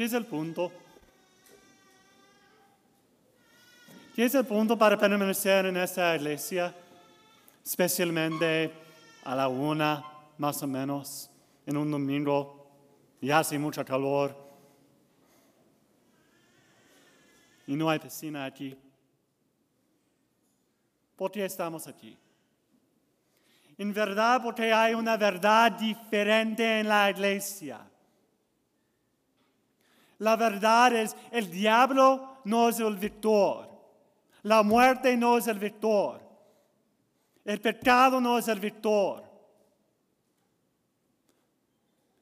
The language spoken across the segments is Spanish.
¿Qué es el punto? ¿Qué es el punto para permanecer en esta iglesia? Especialmente a la una, más o menos, en un domingo, y hace mucho calor, y no hay piscina aquí. ¿Por qué estamos aquí? En verdad, porque hay una verdad diferente en la iglesia. La verdad es, el diablo no es el victor. La muerte no es el victor. El pecado no es el victor.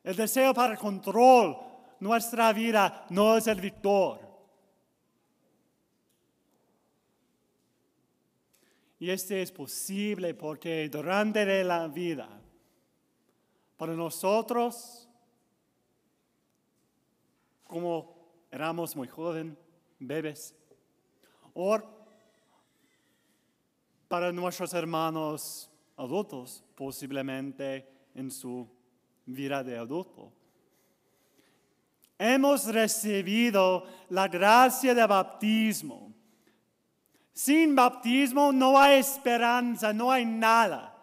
El deseo para control nuestra vida no es el victor. Y este es posible porque durante la vida, para nosotros, como éramos muy jóvenes, bebés, o para nuestros hermanos adultos, posiblemente en su vida de adulto. Hemos recibido la gracia de bautismo. Sin bautismo no hay esperanza, no hay nada.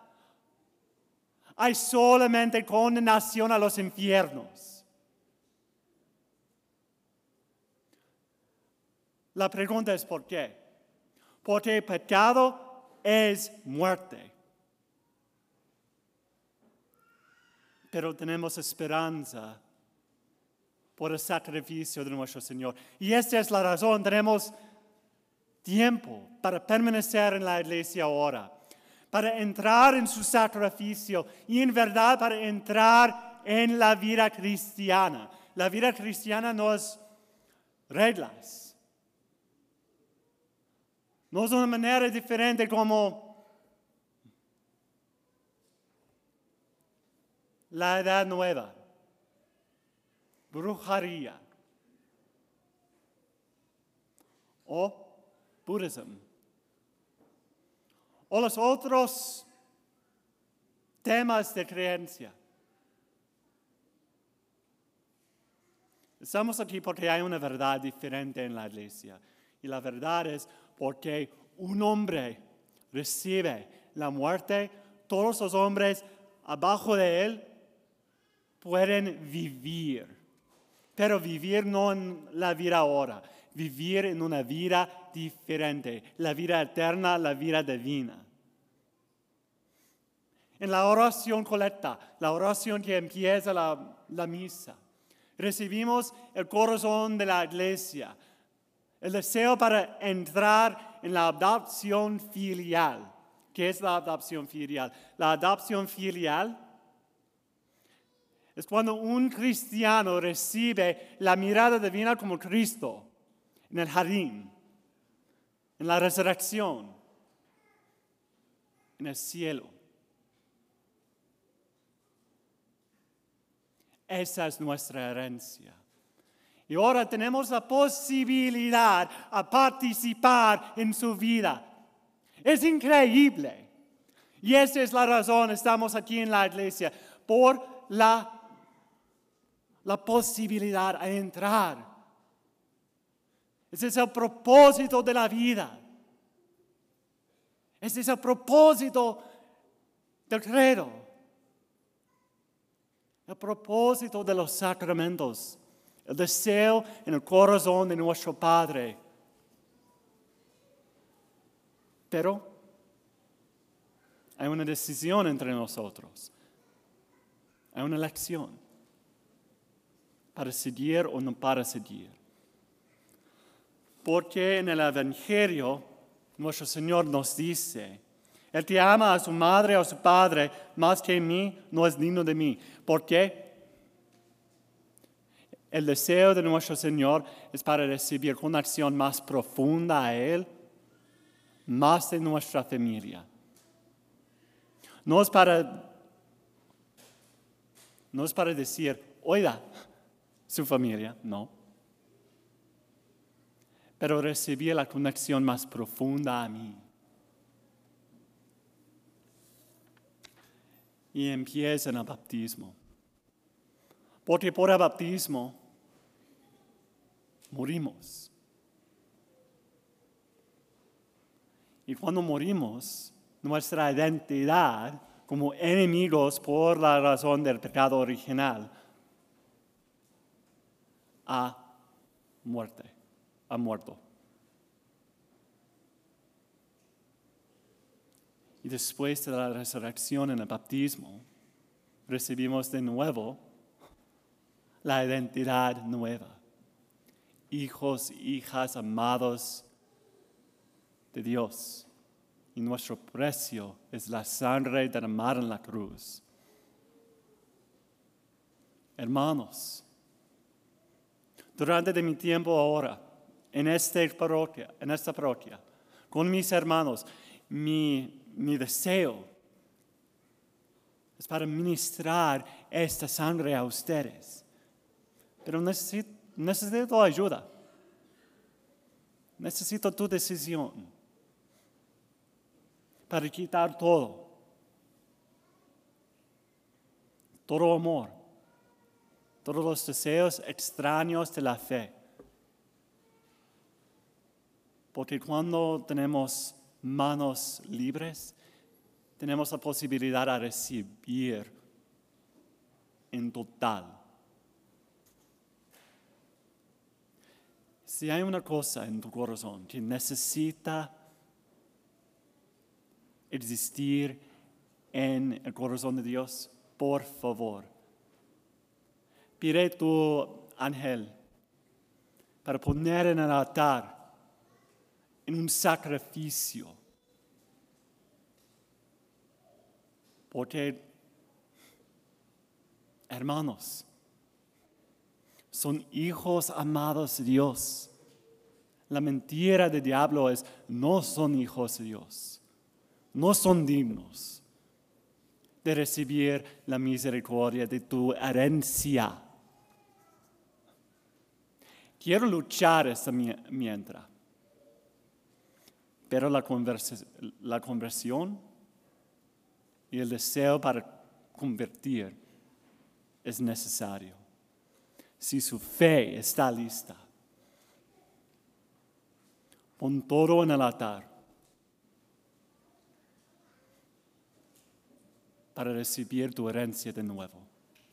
Hay solamente condenación a los infiernos. La pregunta es ¿por qué? Porque pecado es muerte. Pero tenemos esperanza por el sacrificio de nuestro Señor. Y esta es la razón, tenemos tiempo para permanecer en la iglesia ahora, para entrar en su sacrificio y en verdad para entrar en la vida cristiana. La vida cristiana no es reglas. No es una manera diferente como la edad nueva, brujería o Buddhism. O los otros temas de creencia. Estamos aquí porque hay una verdad diferente en la iglesia. Y la verdad es porque un hombre recibe la muerte, todos los hombres abajo de él pueden vivir. Pero vivir no en la vida ahora, vivir en una vida diferente, la vida eterna, la vida divina. En la oración colecta, la oración que empieza la, la misa, recibimos el corazón de la iglesia, el deseo para entrar en la adopción filial. ¿Qué es la adopción filial? La adopción filial es cuando un cristiano recibe la mirada divina como Cristo en el jardín, en la resurrección, en el cielo. Esa es nuestra herencia. Y ahora tenemos la posibilidad a participar en su vida. Es increíble. Y esa es la razón, estamos aquí en la iglesia, por la, la posibilidad a entrar ese es el propósito de la vida. Ese es el propósito del credo. El propósito de los sacramentos. El deseo en el corazón de nuestro Padre. Pero hay una decisión entre nosotros. Hay una elección para seguir o no para seguir. Porque en el Evangelio nuestro Señor nos dice, el que ama a su madre o a su padre más que a mí no es digno de mí. ¿Por qué? El deseo de nuestro Señor es para recibir una acción más profunda a Él, más de nuestra familia. No es para, no es para decir, oiga, su familia, no pero recibí la conexión más profunda a mí. Y empieza en el bautismo. Porque por el bautismo morimos. Y cuando morimos, nuestra identidad como enemigos por la razón del pecado original a muerte, ha muerto. Y después de la resurrección en el bautismo, recibimos de nuevo la identidad nueva. Hijos, hijas amados de Dios. Y nuestro precio es la sangre derramada en la cruz. Hermanos, durante mi tiempo ahora, en esta parroquia, en esta parroquia, con mis hermanos, mi mi deseo es para ministrar esta sangre a ustedes. Pero necesito, necesito ayuda. Necesito tu decisión para quitar todo. Todo amor. Todos los deseos extraños de la fe. Porque cuando tenemos manos libres, tenemos la posibilidad de recibir en total. Si hay una cosa en tu corazón que necesita existir en el corazón de Dios, por favor, pide tu ángel para poner en el altar en un sacrificio. Porque, hermanos, son hijos amados de Dios. La mentira del diablo es, no son hijos de Dios, no son dignos de recibir la misericordia de tu herencia. Quiero luchar esta mientras pero la, la conversión y el deseo para convertir es necesario. Si su fe está lista, pon todo en el altar para recibir tu herencia de nuevo.